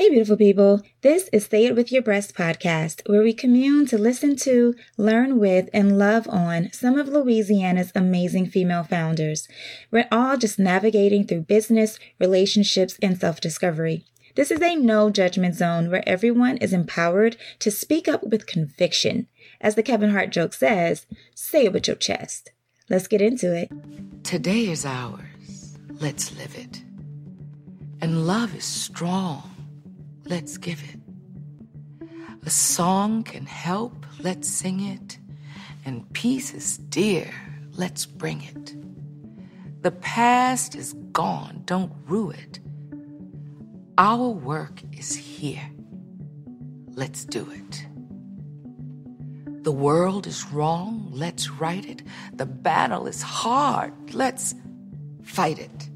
Hey, beautiful people. This is Say It With Your Breast podcast, where we commune to listen to, learn with, and love on some of Louisiana's amazing female founders. We're all just navigating through business, relationships, and self discovery. This is a no judgment zone where everyone is empowered to speak up with conviction. As the Kevin Hart joke says, say it with your chest. Let's get into it. Today is ours. Let's live it. And love is strong let's give it. A song can help, let's sing it. And peace is dear, let's bring it. The past is gone, don't rue it. Our work is here. Let's do it. The world is wrong, let's right it. The battle is hard, let's fight it.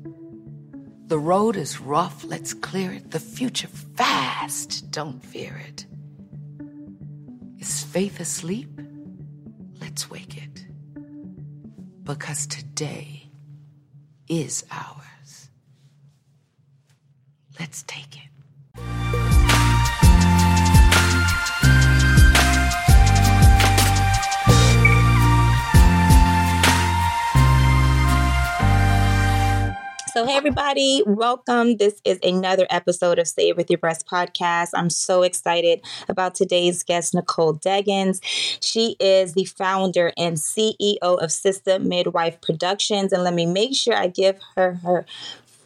The road is rough, let's clear it. The future fast, don't fear it. Is faith asleep? Let's wake it. Because today is ours. Let's take it. So, hey, everybody, welcome. This is another episode of It With Your Breast podcast. I'm so excited about today's guest, Nicole Deggans. She is the founder and CEO of Sister Midwife Productions. And let me make sure I give her her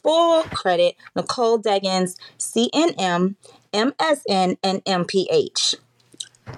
full credit Nicole Deggans, CNM, MSN, and MPH.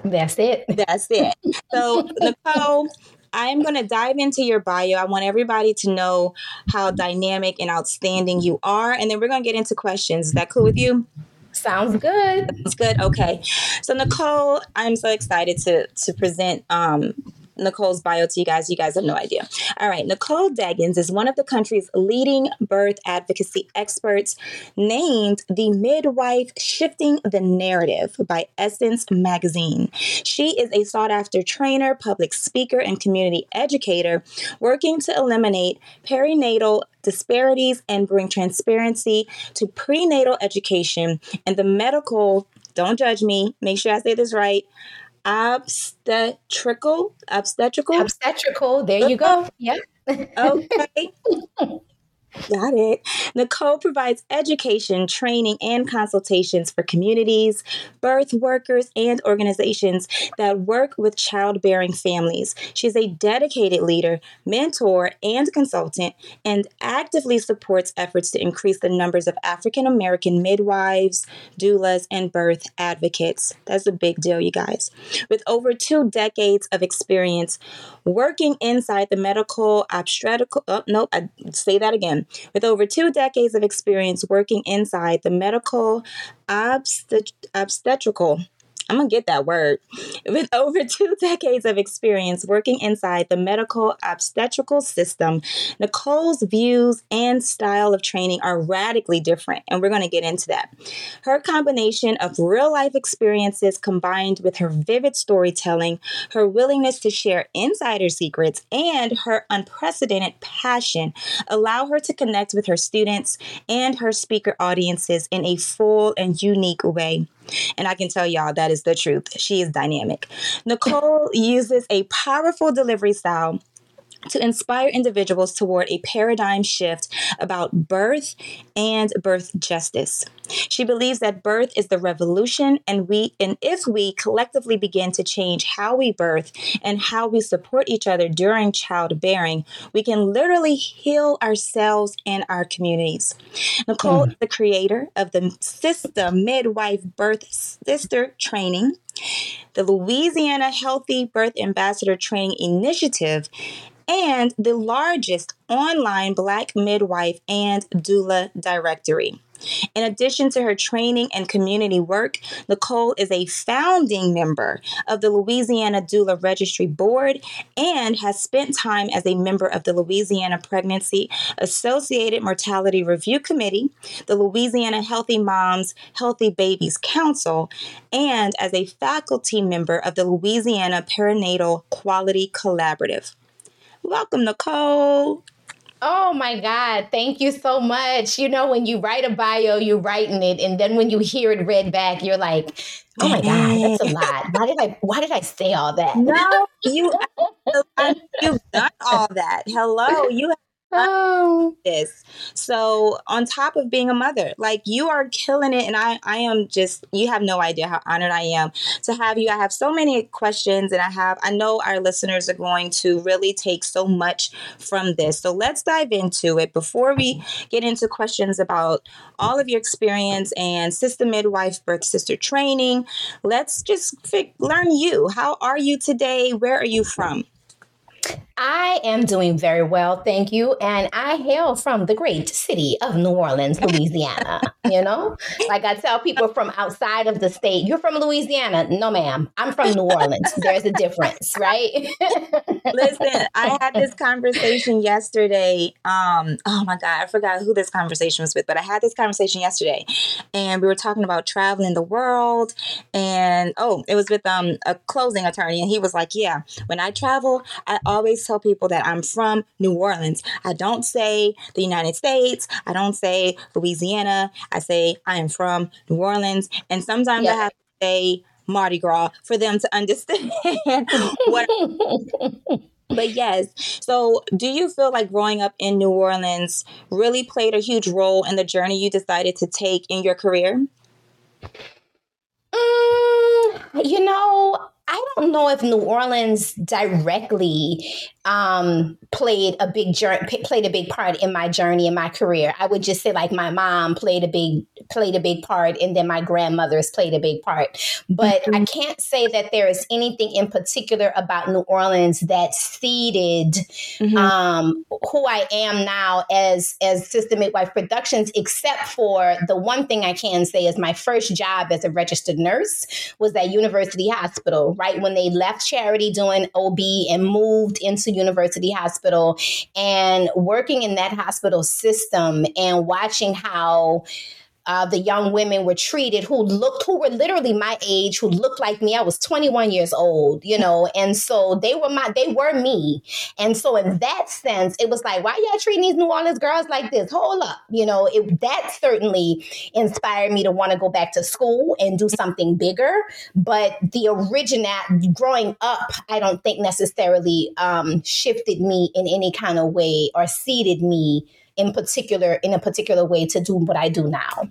That's it. That's it. So, Nicole, I'm going to dive into your bio. I want everybody to know how dynamic and outstanding you are. And then we're going to get into questions. Is that cool with you? Sounds good. Sounds good. Okay. So Nicole, I'm so excited to to present um, Nicole's bio to you guys. You guys have no idea. All right. Nicole Deggans is one of the country's leading birth advocacy experts, named the Midwife Shifting the Narrative by Essence Magazine. She is a sought after trainer, public speaker, and community educator working to eliminate perinatal disparities and bring transparency to prenatal education and the medical, don't judge me, make sure I say this right, obstetrical? Obstetrical? Obstetrical. There you go. Uh-huh. Yeah. Okay Got it. Nicole provides education, training, and consultations for communities, birth workers, and organizations that work with childbearing families. She's a dedicated leader, mentor, and consultant, and actively supports efforts to increase the numbers of African American midwives, doulas, and birth advocates. That's a big deal, you guys. With over two decades of experience working inside the medical obstetrical, oh, nope, I say that again with over two decades of experience working inside the medical obstet- obstetrical I'm to get that word. With over two decades of experience working inside the medical obstetrical system, Nicole's views and style of training are radically different, and we're to get into that. Her combination of real life experiences combined with her vivid storytelling, her willingness to share insider secrets, and her unprecedented passion allow her to connect with her students and her speaker audiences in a full and unique way. And I can tell y'all that is the truth. She is dynamic. Nicole uses a powerful delivery style to inspire individuals toward a paradigm shift about birth and birth justice. She believes that birth is the revolution and we and if we collectively begin to change how we birth and how we support each other during childbearing, we can literally heal ourselves and our communities. Nicole mm. is the creator of the Sister Midwife Birth Sister Training the Louisiana Healthy Birth Ambassador Training Initiative, and the largest online Black midwife and doula directory. In addition to her training and community work, Nicole is a founding member of the Louisiana Doula Registry Board and has spent time as a member of the Louisiana Pregnancy Associated Mortality Review Committee, the Louisiana Healthy Moms Healthy Babies Council, and as a faculty member of the Louisiana Perinatal Quality Collaborative. Welcome, Nicole. Oh my God. Thank you so much. You know, when you write a bio, you're writing it. And then when you hear it read back, you're like, oh my God, that's a lot. Why did I why did I say all that? No, you you've done all that. Hello. You Uh, oh. this. So on top of being a mother, like you are killing it. And I, I am just, you have no idea how honored I am to have you. I have so many questions and I have, I know our listeners are going to really take so much from this. So let's dive into it before we get into questions about all of your experience and sister midwife, birth sister training. Let's just learn you. How are you today? Where are you from? I am doing very well, thank you. And I hail from the great city of New Orleans, Louisiana. you know, like I tell people from outside of the state, you're from Louisiana. No, ma'am, I'm from New Orleans. There's a difference, right? Listen, I had this conversation yesterday. Um, oh my God, I forgot who this conversation was with, but I had this conversation yesterday and we were talking about traveling the world. And oh, it was with um a closing attorney, and he was like, Yeah, when I travel, I always tell people that I'm from New Orleans. I don't say the United States. I don't say Louisiana. I say I am from New Orleans. And sometimes I have to say Mardi Gras for them to understand what. But yes, so do you feel like growing up in New Orleans really played a huge role in the journey you decided to take in your career? Mm, you know, I don't know if New Orleans directly um, played a big journey, played a big part in my journey in my career. I would just say like my mom played a big played a big part, and then my grandmothers played a big part. But I can't say that there is anything in particular about New Orleans that seeded Mhm. um, who I am now as as Sister Midwife Productions, except for the one thing I can say is my first job as a registered nurse was at University Hospital, right when they left charity doing OB and moved into University Hospital and working in that hospital system and watching how uh, the young women were treated who looked who were literally my age who looked like me. I was 21 years old you know and so they were my they were me. And so in that sense it was like why y'all treating these new orleans girls like this? Hold up you know it, that certainly inspired me to want to go back to school and do something bigger. But the original growing up i don't think necessarily um, shifted me in any kind of way or seeded me in particular in a particular way to do what I do now.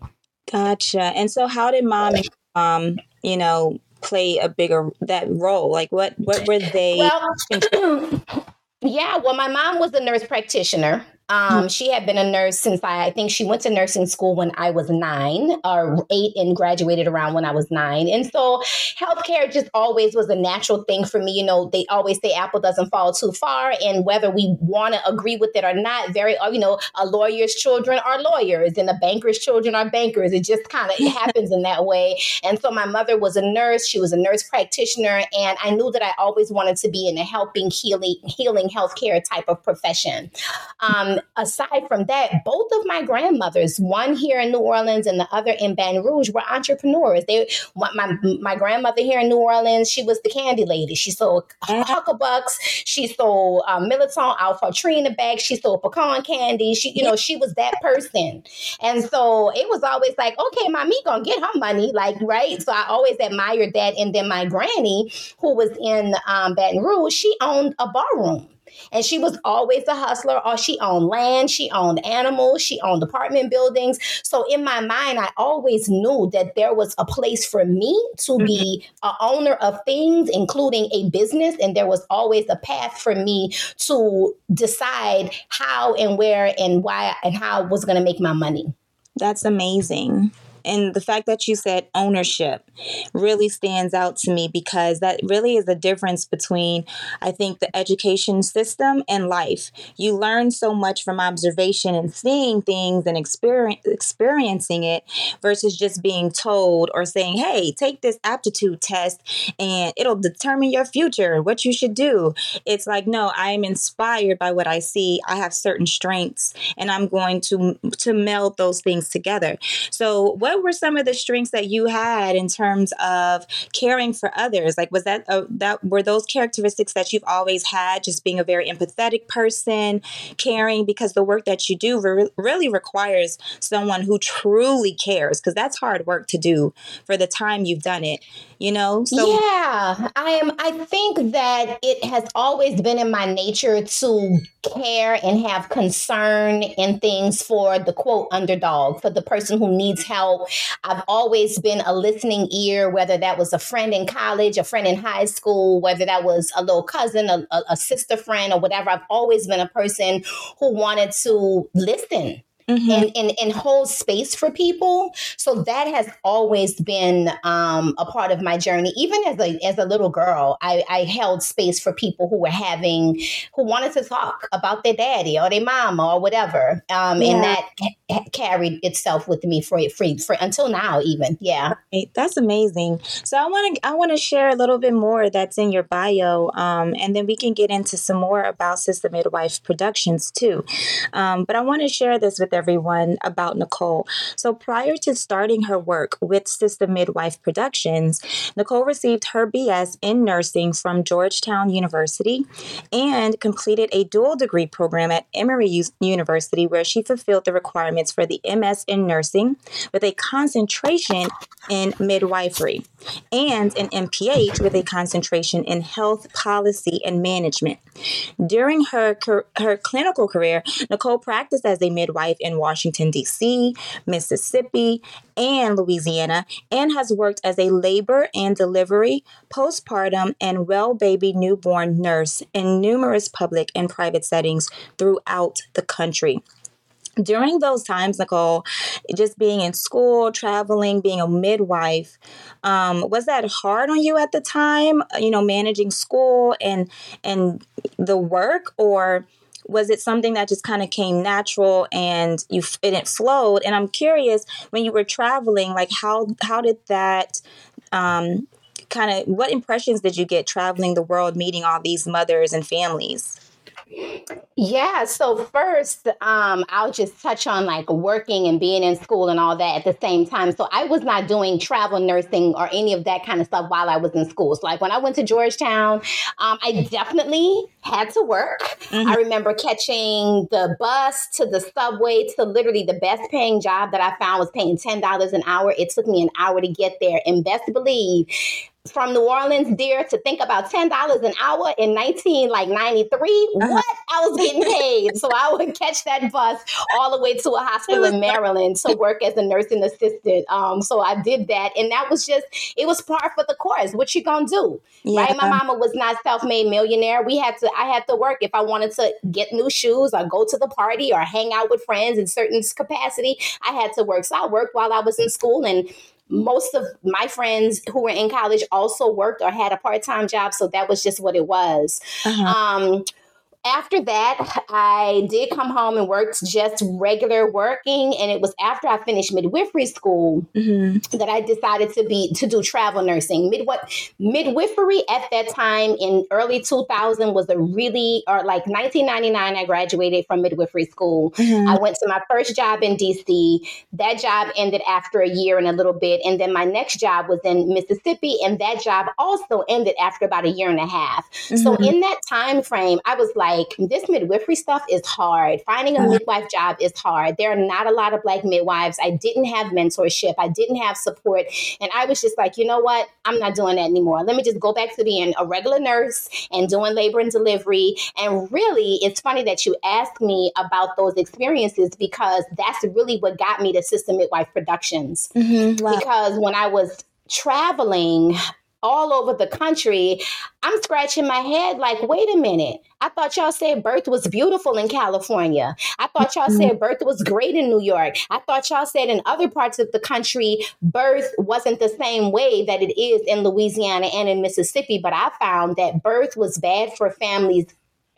Gotcha. And so, how did mom and um, you know, play a bigger that role? Like, what what were they? Well, yeah, well, my mom was a nurse practitioner. Um, she had been a nurse since I, I think she went to nursing school when I was nine or eight and graduated around when I was nine. And so healthcare just always was a natural thing for me. You know, they always say apple doesn't fall too far. And whether we want to agree with it or not, very, uh, you know, a lawyer's children are lawyers and a banker's children are bankers. It just kind of happens in that way. And so my mother was a nurse. She was a nurse practitioner. And I knew that I always wanted to be in a helping, healing, healing healthcare type of profession. Um, aside from that, both of my grandmothers, one here in New Orleans and the other in Baton Rouge, were entrepreneurs. They, my, my, grandmother here in New Orleans, she was the candy lady. She sold huckabucks. She sold um, Militon Alpha Trina bags. She sold pecan candy. She, you know, she was that person. And so it was always like, okay, mommy gonna get her money, like right. So I always admired that. And then my granny, who was in um, Baton Rouge, she owned a bar room. And she was always a hustler, or she owned land, she owned animals, she owned apartment buildings. So in my mind, I always knew that there was a place for me to be mm-hmm. a owner of things, including a business, and there was always a path for me to decide how and where and why and how I was going to make my money. That's amazing. And the fact that you said ownership really stands out to me because that really is the difference between, I think, the education system and life. You learn so much from observation and seeing things and experience, experiencing it versus just being told or saying, hey, take this aptitude test and it'll determine your future, what you should do. It's like, no, I am inspired by what I see. I have certain strengths and I'm going to to meld those things together. So, what what were some of the strengths that you had in terms of caring for others? Like, was that a, that were those characteristics that you've always had? Just being a very empathetic person, caring, because the work that you do re- really requires someone who truly cares, because that's hard work to do for the time you've done it. You know, so yeah, I am. I think that it has always been in my nature to care and have concern and things for the quote underdog, for the person who needs help. I've always been a listening ear, whether that was a friend in college, a friend in high school, whether that was a little cousin, a, a, sister friend, or whatever. I've always been a person who wanted to listen mm-hmm. and, and, and hold space for people. So that has always been um, a part of my journey. Even as a as a little girl, I, I held space for people who were having who wanted to talk about their daddy or their mama or whatever. Um, yeah. And that ca- carried itself with me for, for, for until now, even. Yeah, right. that's amazing. So I want to I want to share a little bit more that's in your bio, um, and then we can get into some more about Sister Midwife Productions too. Um, but I want to share this with everyone about Nicole. So prior to starting her work with Sister Midwife Productions, Nicole received her BS in nursing from Georgetown University and completed a dual degree program at Emory University where she fulfilled the requirements for the MS in nursing with a concentration in midwifery and an MPH with a concentration in health policy and management. During her her clinical career, Nicole practiced as a midwife in Washington D.C., Mississippi, and Louisiana, and has worked as a labor and delivery, postpartum, and well baby newborn nurse in numerous public and private settings throughout the country during those times, Nicole, just being in school, traveling, being a midwife, um, was that hard on you at the time? You know, managing school and and the work, or was it something that just kind of came natural and you it flowed? And I'm curious when you were traveling, like how how did that um, kind of what impressions did you get traveling the world, meeting all these mothers and families? Yeah. So first, um, I'll just touch on like working and being in school and all that at the same time. So I was not doing travel nursing or any of that kind of stuff while I was in school. So like when I went to Georgetown, um, I definitely had to work. Mm-hmm. I remember catching the bus to the subway to literally the best paying job that I found was paying ten dollars an hour. It took me an hour to get there, and best believe from New Orleans, dear, to think about ten dollars an hour in nineteen like ninety three. Uh-huh. What I was getting paid, so I would catch that bus all the way to a hospital in Maryland to work as a nursing assistant. Um, so I did that, and that was just it was par for the course. What you gonna do, yeah. right? My mama was not self made millionaire. We had to. I had to work if I wanted to get new shoes or go to the party or hang out with friends in certain capacity. I had to work. So I worked while I was in school and most of my friends who were in college also worked or had a part-time job so that was just what it was uh-huh. um, after that, I did come home and worked just regular working, and it was after I finished midwifery school mm-hmm. that I decided to be to do travel nursing. Midwife midwifery at that time in early 2000 was a really or like 1999. I graduated from midwifery school. Mm-hmm. I went to my first job in DC. That job ended after a year and a little bit, and then my next job was in Mississippi, and that job also ended after about a year and a half. Mm-hmm. So in that time frame, I was like like this midwifery stuff is hard. Finding a uh-huh. midwife job is hard. There are not a lot of black midwives. I didn't have mentorship. I didn't have support. And I was just like, you know what? I'm not doing that anymore. Let me just go back to being a regular nurse and doing labor and delivery. And really, it's funny that you asked me about those experiences because that's really what got me to Sister Midwife Productions. Mm-hmm. Wow. Because when I was traveling, all over the country, I'm scratching my head like, wait a minute. I thought y'all said birth was beautiful in California. I thought y'all mm-hmm. said birth was great in New York. I thought y'all said in other parts of the country, birth wasn't the same way that it is in Louisiana and in Mississippi. But I found that birth was bad for families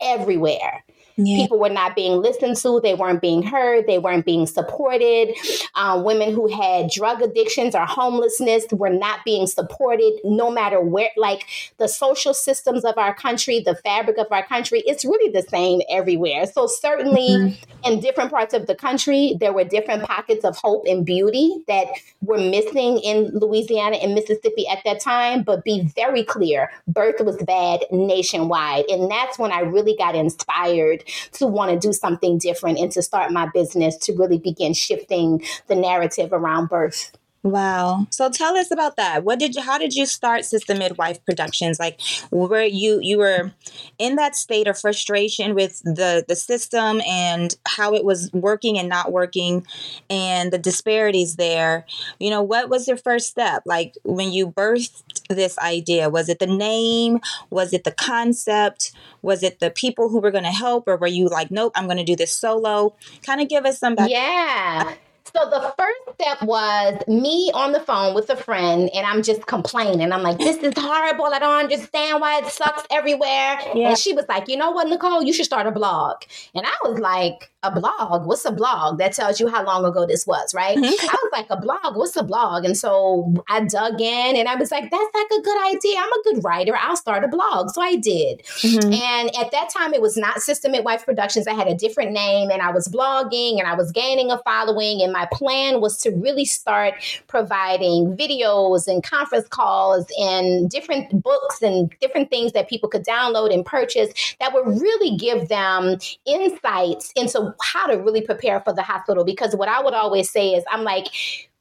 everywhere Yeah. People were not being listened to. They weren't being heard. They weren't being supported. Um, women who had drug addictions or homelessness were not being supported, no matter where, like the social systems of our country, the fabric of our country, it's really the same everywhere. So, certainly mm-hmm. in different parts of the country, there were different pockets of hope and beauty that were missing in Louisiana and Mississippi at that time. But be very clear birth was bad nationwide. And that's when I really got inspired to want to do something different and to start my business to really begin shifting the narrative around birth. Wow. So tell us about that. What did you how did you start Sister Midwife Productions? Like were you you were in that state of frustration with the the system and how it was working and not working and the disparities there. You know, what was your first step? Like when you birthed this idea, was it the name? Was it the concept? Was it the people who were going to help or were you like, "Nope, I'm going to do this solo?" Kind of give us some back- Yeah. So the first step was me on the phone with a friend, and I'm just complaining. I'm like, "This is horrible. I don't understand why it sucks everywhere." Yeah. And she was like, "You know what, Nicole? You should start a blog." And I was like, a blog. What's a blog? That tells you how long ago this was, right? Mm-hmm. I was like, a blog, what's a blog? And so I dug in and I was like, that's like a good idea. I'm a good writer. I'll start a blog. So I did. Mm-hmm. And at that time, it was not Sister Midwife Productions. I had a different name and I was blogging and I was gaining a following. And my plan was to really start providing videos and conference calls and different books and different things that people could download and purchase that would really give them insights into how to really prepare for the hospital. Because what I would always say is I'm like,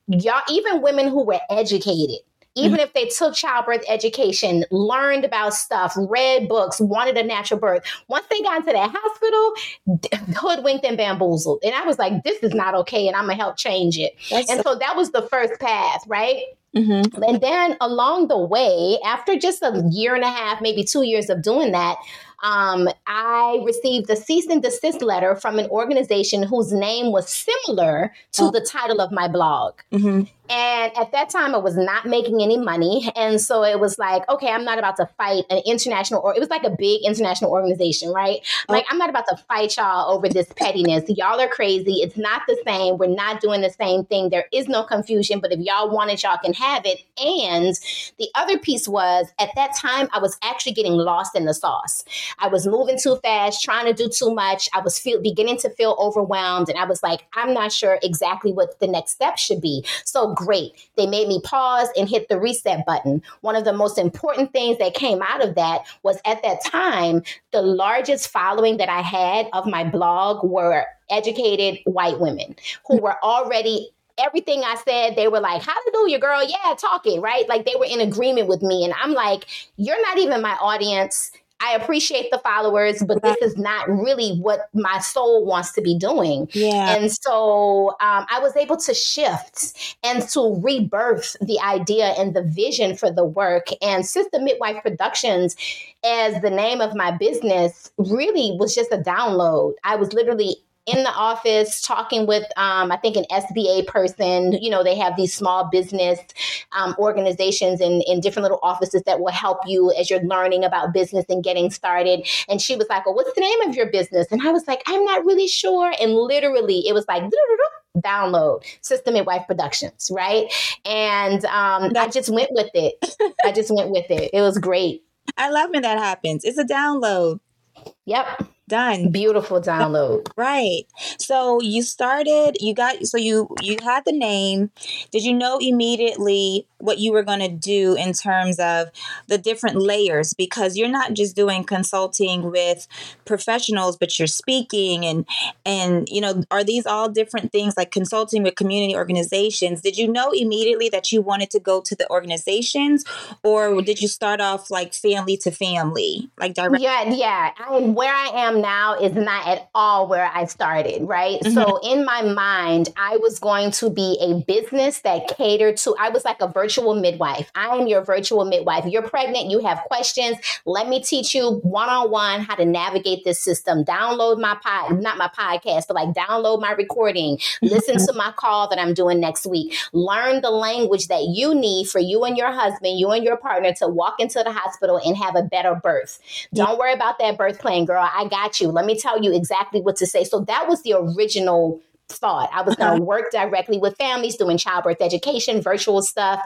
y'all, even women who were educated, even mm-hmm. if they took childbirth education, learned about stuff, read books, wanted a natural birth, once they got into that hospital, hoodwinked and bamboozled. And I was like, this is not okay, and I'm gonna help change it. That's and so that was the first path, right? Mm-hmm. And then along the way, after just a year and a half, maybe two years of doing that, um, I received a cease and desist letter from an organization whose name was similar to oh. the title of my blog. Mm-hmm. And at that time, I was not making any money. And so it was like, okay, I'm not about to fight an international, or it was like a big international organization, right? Oh. Like, I'm not about to fight y'all over this pettiness. Y'all are crazy. It's not the same. We're not doing the same thing. There is no confusion, but if y'all want it, y'all can have it. And the other piece was at that time, I was actually getting lost in the sauce. I was moving too fast, trying to do too much. I was feel, beginning to feel overwhelmed. And I was like, I'm not sure exactly what the next step should be. So great. They made me pause and hit the reset button. One of the most important things that came out of that was at that time, the largest following that I had of my blog were educated white women who were already everything I said, they were like, Hallelujah, girl. Yeah, talking, right? Like they were in agreement with me. And I'm like, You're not even my audience. I appreciate the followers, but this is not really what my soul wants to be doing. Yeah. And so um, I was able to shift and to rebirth the idea and the vision for the work. And Sister Midwife Productions, as the name of my business, really was just a download. I was literally in the office talking with um, i think an sba person you know they have these small business um, organizations in, in different little offices that will help you as you're learning about business and getting started and she was like well what's the name of your business and i was like i'm not really sure and literally it was like download Sister Midwife Productions, right? And um, I just went with it. I just went with it. It was great. I love when that happens. It's a download. Yep done. Beautiful download. Right. So you started you got so you you had the name. Did you know immediately what you were going to do in terms of the different layers because you're not just doing consulting with professionals but you're speaking and and you know are these all different things like consulting with community organizations did you know immediately that you wanted to go to the organizations or did you start off like family to family like direct yeah yeah I, where i am now is not at all where I started, right? Mm-hmm. So in my mind, I was going to be a business that catered to, I was like a virtual virtual midwife. I am your virtual midwife. You're pregnant, you have questions. Let me teach you one on one how to navigate this system. Download my pod, not my podcast, but like download my recording. Listen to my call that I'm doing next week. Learn the language that you need for you and your husband, you and your partner to walk into the hospital and have a better birth. Don't worry about that birth plan, girl. I got you. Let me tell you exactly what to say. So that was the original thought. I was going to uh-huh. work directly with families doing childbirth education, virtual stuff.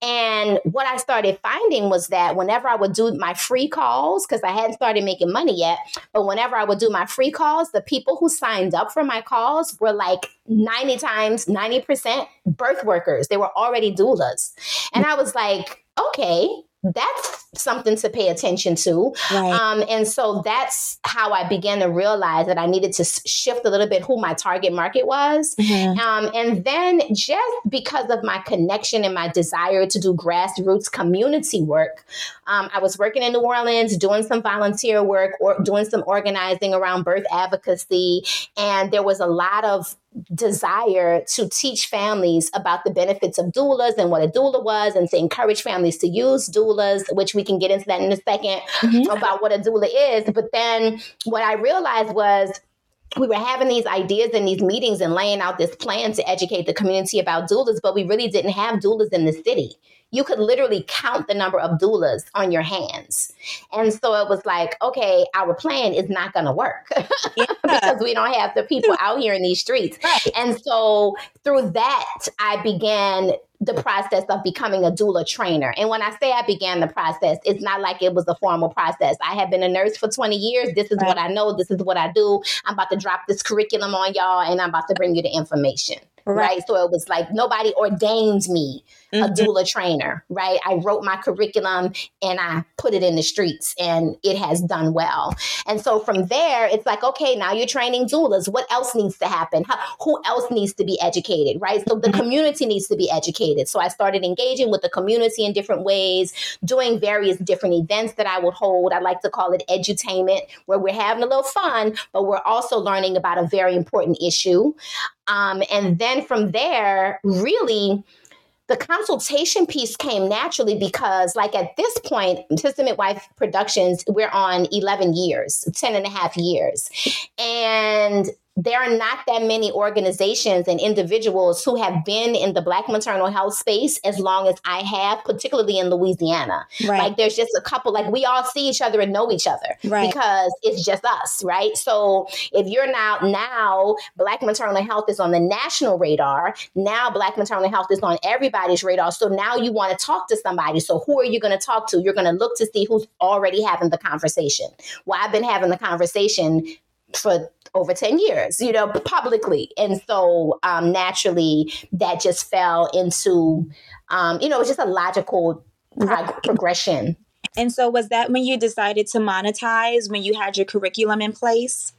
And what I started finding was that whenever I would do my free calls, because I hadn't started making money yet, but whenever I would do my free calls, the people who signed up for my calls were like 90 times, 90% birth workers. They were already doulas. And mm. I was like, okay, that's something to pay attention to. Right. Um, and so that's how I began to realize that I needed to shift a little bit who my target market was. Mm-hmm. Um, and then just because of my connection and my desire to do grassroots community work, um, I was working in New Orleans, doing some volunteer work or doing some organizing around birth advocacy. And there was a lot of desire to teach families about the benefits of doulas and what a doula was and to encourage families to use doulas, which we can get into that in a 2nd mm-hmm. about what a doula is. But then what I realized was we were having these ideas in these meetings and laying out this plan to educate the community about doulas, but we really didn't have doulas in the city you could literally count the number of doulas on your hands. And so it was like, okay, our plan is not going to work yeah. because we don't have the people out here in these streets. Right. And so through that, I began the process of becoming a doula trainer. And when I say I began the process, it's not like it was a formal process. I have been a nurse for 20 years. This is right. what I know. This is what I do. I'm about to drop this curriculum on y'all and I'm about to bring you the information. Right. right. So it was like nobody ordained me mm-hmm. a doula trainer, right? I wrote my curriculum and I put it in the streets and it has done well. And so from there, it's like, okay, now you're training doulas. What else needs to happen? How, who else needs to be educated, right? So the mm-hmm. community needs to be educated. So I started engaging with the community in different ways, doing various different events that I would hold. I like to call it edutainment, where we're having a little fun, but we're also learning about a very important issue. Um, and then from there, really, the consultation piece came naturally because like at this point Sister Midwife Productions we're on 11 years 10 and a half years. And there are not that many organizations and individuals who have been in the Black maternal health space as long as I have, particularly in Louisiana. Right. Like there's just a couple, like we all see each other and know each other right. because it's just us, right? So if you're now, now Black maternal health is on the national radar, now Black maternal health is on everybody's radar. So now you want to talk to somebody. So who are you going to talk to? You're going to look to see who's already having the conversation. Well, I've been having the conversation for over 10 years, you know, publicly. And so um, naturally, that just fell into, um, you know, it was just a logical prog- progression. And so, was that when you decided to monetize, when you had your curriculum in place?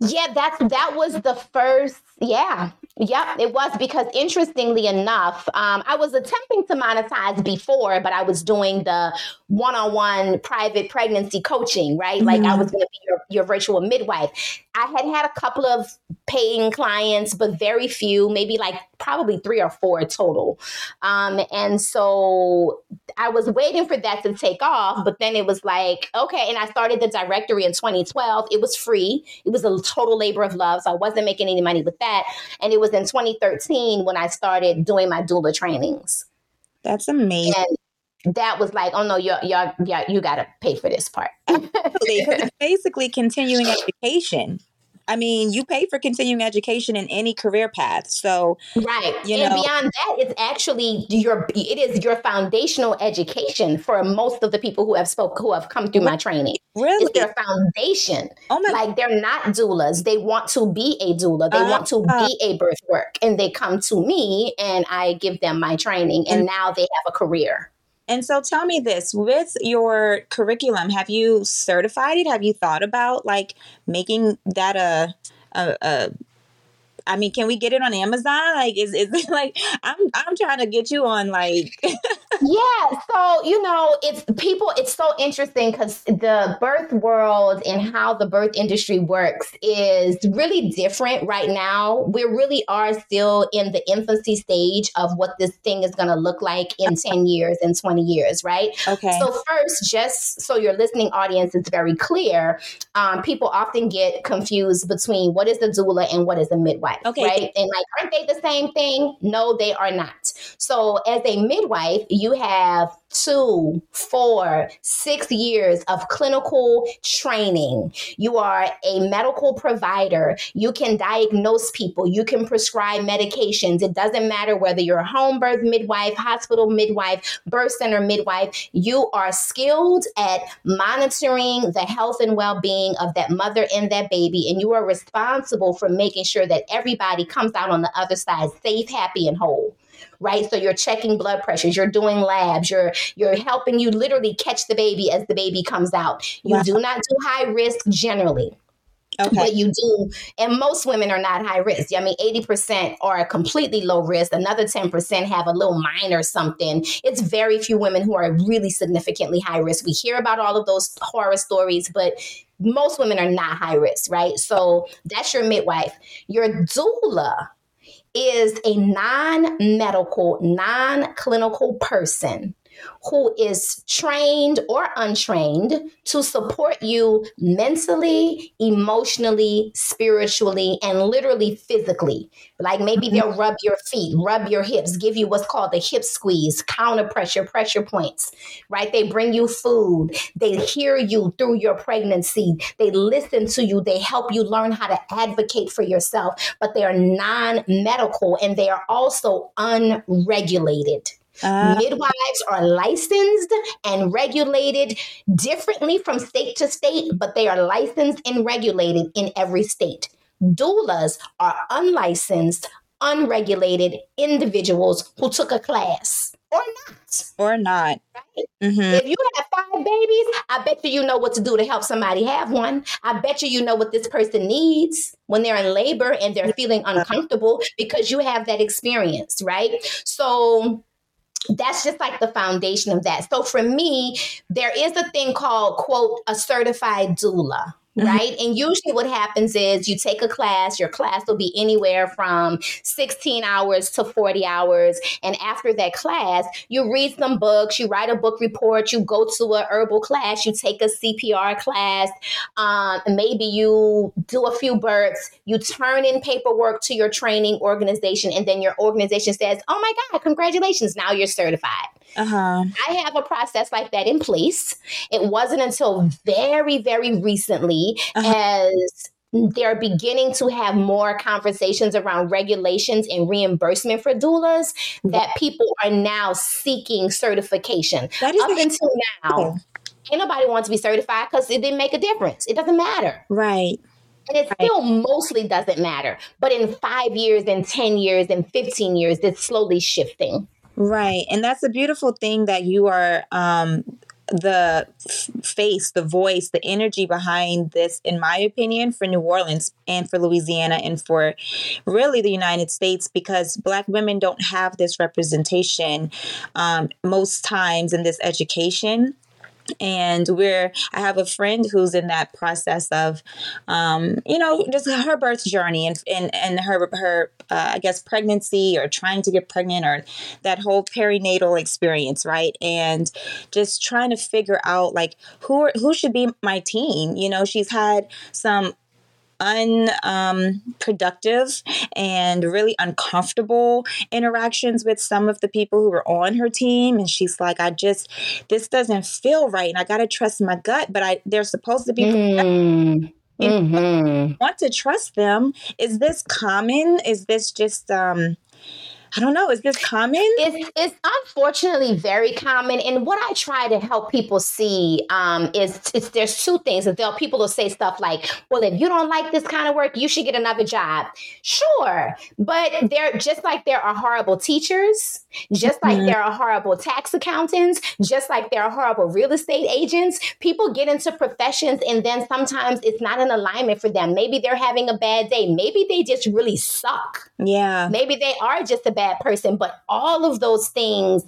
Yeah, that's that was the first. Yeah, Yep, it was because interestingly enough, um, I was attempting to monetize before, but I was doing the one on one private pregnancy coaching, right? Mm-hmm. Like I was going to be your, your virtual midwife. I had had a couple of paying clients, but very few, maybe like probably three or four total. Um, and so I was waiting for that to take off, but then it was like, okay. And I started the directory in 2012. It was free, it was a total labor of love. So I wasn't making any money with that. And it was in 2013 when I started doing my doula trainings. That's amazing. And that was like, oh no, you you you you got to pay for this part. Basically continuing education. I mean, you pay for continuing education in any career path. So right, you and know, beyond that, it's actually your it is your foundational education for most of the people who have spoke who have come through my training. Really, it's their foundation. Oh my, like they're not doulas. They want to be a doula. They uh, want to uh, be a birth work, and they come to me, and I give them my training, and now they have a career. And so tell me this with your curriculum, have you certified it? Have you thought about like making that a, a, a I mean, can we get it on Amazon? Like, is is it like I'm I'm trying to get you on like yeah. So, you know, it's people, it's so interesting because the birth world and how the birth industry works is really different right now. We really are still in the infancy stage of what this thing is going to look like in 10 years and 20 years, right? Okay. So, first, just so your listening audience is very clear, um, people often get confused between what is the doula and what is a midwife, Okay. right? And like, aren't they the same thing? No, they are not. So, as a midwife, you have two, four, six years of clinical training. You are a medical provider. You can diagnose people. You can prescribe medications. It doesn't matter whether you're a home birth midwife, hospital midwife, birth center midwife. You are skilled at monitoring the health and well being of that mother and that baby. And you are responsible for making sure that everybody comes out on the other side safe, happy, and whole right? So you're checking blood pressures you're doing labs you're you're helping you literally catch the baby as the baby comes out. You Wow. do not do high risk generally Okay. but you do and most women are not high risk. I mean 80% are completely low risk another 10% have a little minor something. It's very few women who are really significantly high risk. We hear about all of those horror stories but most women are not high risk right? So that's your midwife. Your doula is a non medical, non clinical person who is trained or untrained to support you mentally, emotionally, spiritually, and literally physically. Like maybe they'll mm-hmm. rub your feet, rub your hips, give you what's called the hip squeeze, counter pressure, pressure points, right? They bring you food. They hear you through your pregnancy. They listen to you. They help you learn how to advocate for yourself, but they are non medical and they are also unregulated. Uh, Midwives are licensed and regulated differently from state to state, but they are licensed and regulated in every state. Doulas are unlicensed, unregulated individuals who took a class or not. or not. hmm If you have five babies, I bet you you know what to do to help somebody have one. I bet you you know what this person needs when they're in labor and they're feeling uncomfortable because you have that experience, right? So that's just like the foundation of that. So for me, there is a thing called, quote, a certified doula. Mhm. Right. And usually what happens is you take a class, your class will be anywhere from 16 hours to 40 hours. And after that class, you read some books, you write a book report, you go to a herbal class, you take a CPR class, um, maybe you do a few births, you turn in paperwork to your training organization, and then your organization says, Oh my God, congratulations, now you're certified. Uh huh. I have a process like that in place. It wasn't until very, very recently Uh-huh. as they're beginning to have more conversations around regulations and reimbursement for doulas that people are now seeking certification. That is Up until now, ain't nobody wants to be certified because it didn't make a difference. It doesn't matter. right. And it Right. still mostly doesn't matter. But in five years and 10 years and 15 years, it's slowly shifting. Right. And that's a beautiful thing that you are um the face, the voice, the energy behind this, in my opinion, for New Orleans and for Louisiana and for really the United States, because Black women don't have this representation um, most times in this education. And we're, I have a friend who's in that process of, um, you know, just her birth journey and and, and her her uh, I guess pregnancy or trying to get pregnant or that whole perinatal experience, right? And just trying to figure out like who are, who should be my team. You know, she's had some unproductive and really uncomfortable interactions with some of the people who were on her team and she's like i just this doesn't feel right and i gotta trust my gut but i they're supposed to be Mm. Mhm. want to trust them is this common is this just um i don't know is this common It's, it's unfortunately very common. And what I try to help people see um, is it's, there's two things. That they'll, people will say stuff like, well, if you don't like this kind of work, you should get another job. Sure. But they're just like there are horrible teachers, just like Mhm. there are horrible tax accountants, just like there are horrible real estate agents. People get into professions and then sometimes it's not in alignment for them. Maybe they're having a bad day. Maybe they just really suck. yeah Maybe they are just a bad person, but all of those things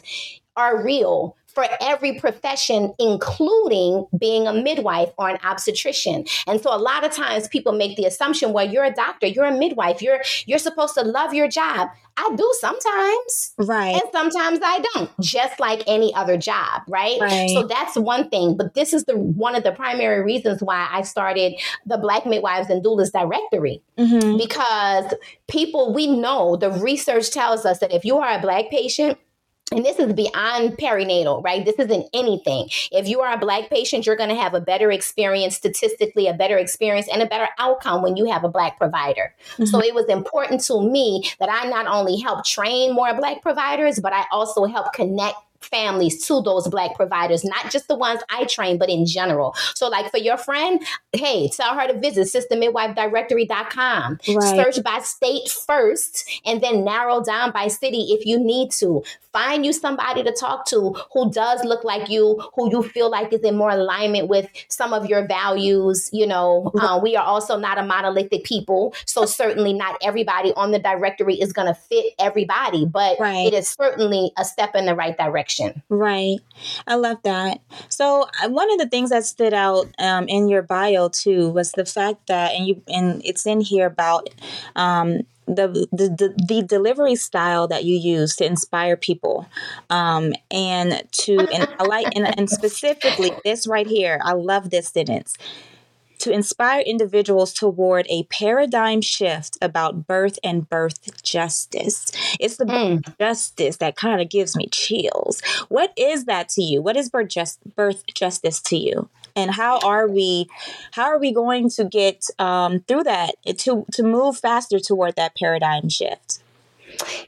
are real for every profession, including being a midwife or an obstetrician. And so a lot of times people make the assumption, well, you're a doctor, you're a midwife, you're you're supposed to love your job. I do sometimes. Right. And sometimes I don't, just like any other job, right? Right. So that's one thing. But this is the one of the primary reasons why I started the Black Midwives and Doulas Directory. Mm-hmm. Because people, we know the research tells us that if you are a Black patient, and this is beyond perinatal, right? This isn't anything. If you are a Black patient, you're going to have a better experience, statistically, a better experience, and a better outcome when you have a Black provider. Mm-hmm. So it was important to me that I not only help train more Black providers, but I also help connect families to those black providers not just the ones i train but in general. So like for your friend hey tell her to visit sistermidwifedirectory.com Right. search by state first and then narrow down by city if you need to. Find you somebody to talk to who does look like you who you feel like is in more alignment with some of your values you know. Uh, we are also not a monolithic people so certainly not everybody on the directory is going to fit everybody but Right. it is certainly a step in the right direction Right. I love that. So uh, one of the things that stood out um, in your bio too was the fact that, and you, and it's in here about um, the, the the the delivery style that you use to inspire people, um, and to and I like and, and specifically this right here. I love this sentence. To inspire individuals toward a paradigm shift about birth and birth justice. It's the Mm. justice that kind of gives me chills. What is that to you? What is birth just birth justice to you? And how are we how are we going to get um, through that to to move faster toward that paradigm shift?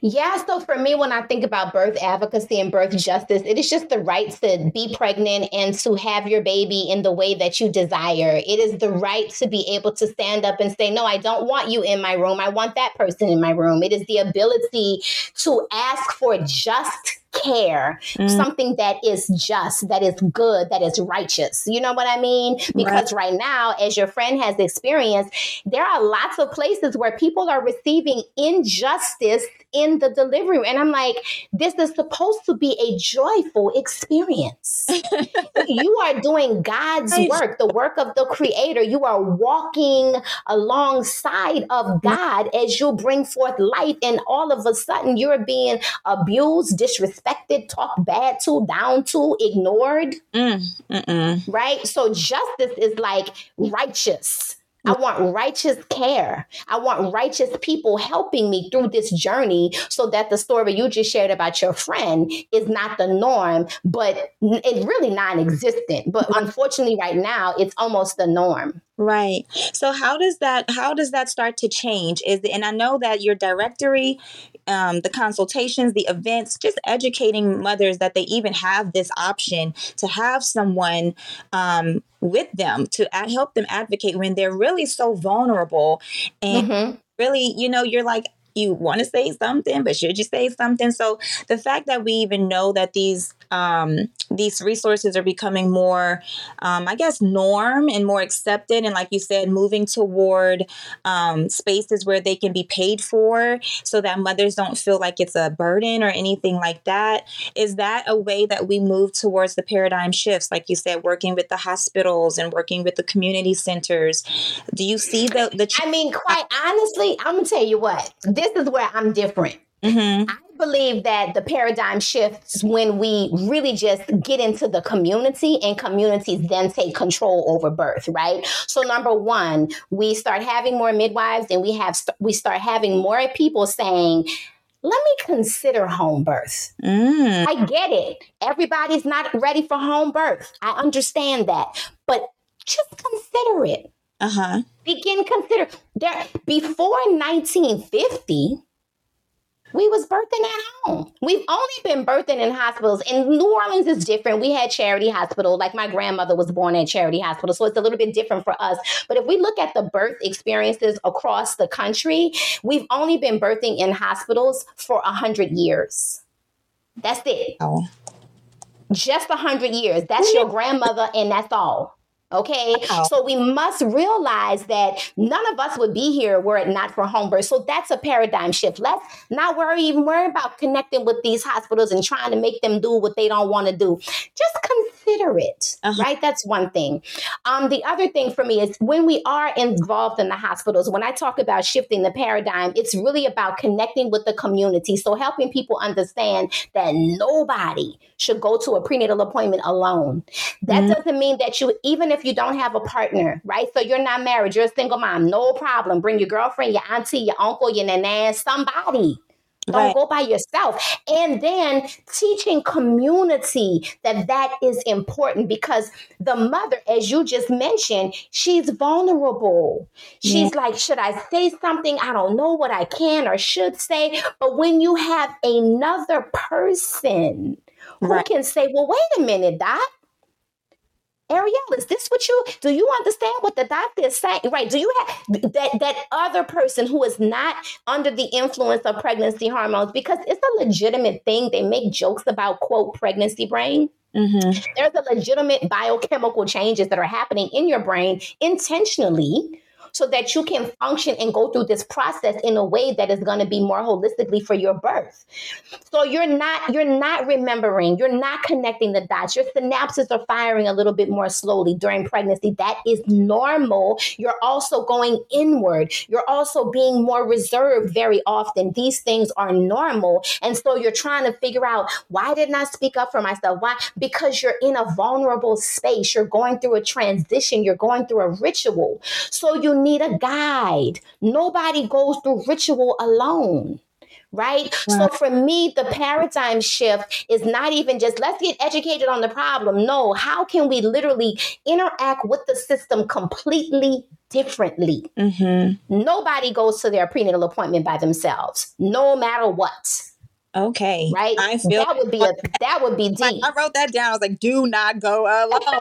Yeah, so for me, when I think about birth advocacy and birth justice, it is just the right to be pregnant and to have your baby in the way that you desire. It is the right to be able to stand up and say, No, I don't want you in my room. I want that person in my room. It is the ability to ask for just care, Mm. something that is just, that is good, that is righteous. You know what I mean? Because right now, as your friend has experienced, there are lots of places where people are receiving injustice in the delivery. room. And I'm like, this is supposed to be a joyful experience. you are doing God's work, the work of the Creator. You are walking alongside of God as you bring forth life, and all of a sudden you're being abused, disrespected, talked bad to, down to, ignored Mm, right? So justice is like righteous. I want righteous care. I want righteous people helping me through this journey so that the story you just shared about your friend is not the norm, but it's really non existent. But mm-hmm. unfortunately, right now, it's almost the norm. Right. So how does that how does that start to change? Is and I know that your directory, um, the consultations, the events, just educating mothers that they even have this option to have someone um, with them to ad- help them advocate when they're really so vulnerable and Mhm. really, you know, you're like you want to say something, but should you say something? So the fact that we even know that these um, these resources are becoming more, um, I guess, norm and more accepted, and like you said, moving toward um, spaces where they can be paid for, so that mothers don't feel like it's a burden or anything like that. Is that a way that we move towards the paradigm shifts? Like you said, working with the hospitals and working with the community centers. Do you see the the? I mean, quite honestly, I'm going to tell you what, this is where I'm different. Mhm. I believe that the paradigm shifts when we really just get into the community and communities then take control over birth, right? So number 1, we start having more midwives and we have we start having more people saying let me consider home birth. Mm. I get it. Everybody's not ready for home birth. I understand that. But just consider it Uh huh. begin consider there before 1950 we was birthing at home. We've only been birthing in hospitals. And new orleans is different. We had charity hospital. Like my grandmother was born at charity hospital so it's a little bit different for us. But if we look at the birth experiences across the country we've only been birthing in hospitals for 100 years. That's it. Oh. just 100 years. That's your grandmother and that's all Okay. Wow. So we must realize that none of us would be here were it not for home birth. So that's a paradigm shift. Let's not worry, even worry about connecting with these hospitals and trying to make them do what they don't want to do. Just consider it. Uh-huh. Right. That's one thing. Um, the other thing for me is when we are involved in the hospitals, when I talk about shifting the paradigm, it's really about connecting with the community. So helping people understand that nobody should go to a prenatal appointment alone. That mm-hmm. doesn't mean that you, even if you don't have a partner, right? So you're not married, you're a single mom, no problem. Bring your girlfriend, your auntie, your uncle, your nana, somebody. Don't right. go by yourself. And then teaching community that that is important because the mother, as you just mentioned, she's vulnerable. She's yeah. like, should I say something? I don't know what I can or should say. But when you have another person who right. can say, well, wait a minute, Doc, Ariel, is this what you do? You understand what the doctor is saying? Right. Do you have that that other person who is not under the influence of pregnancy hormones? Because it's a legitimate thing. They make jokes about quote pregnancy brain. Mm-hmm. There's a legitimate biochemical changes that are happening in your brain intentionally so that you can function and go through this process in a way that is going to be more holistically for your birth. So you're not you're not remembering, you're not connecting the dots. Your synapses are firing a little bit more slowly during pregnancy. That is normal. You're also going inward. You're also being more reserved very often. These things are normal. And so you're trying to figure out why didn't I speak up for myself? Why? Because you're in a vulnerable space. You're going through a transition. You're going through a ritual. So you need a guide. Nobody goes through ritual alone right? So for me, the paradigm shift is not even just let's get educated on the problem. No, how can we literally interact with the system completely differently? Mm-hmm. Nobody goes to their prenatal appointment by themselves, no matter what. Okay. Right. I feel that would be a that would be deep. I wrote that down. I was like, do not go alone.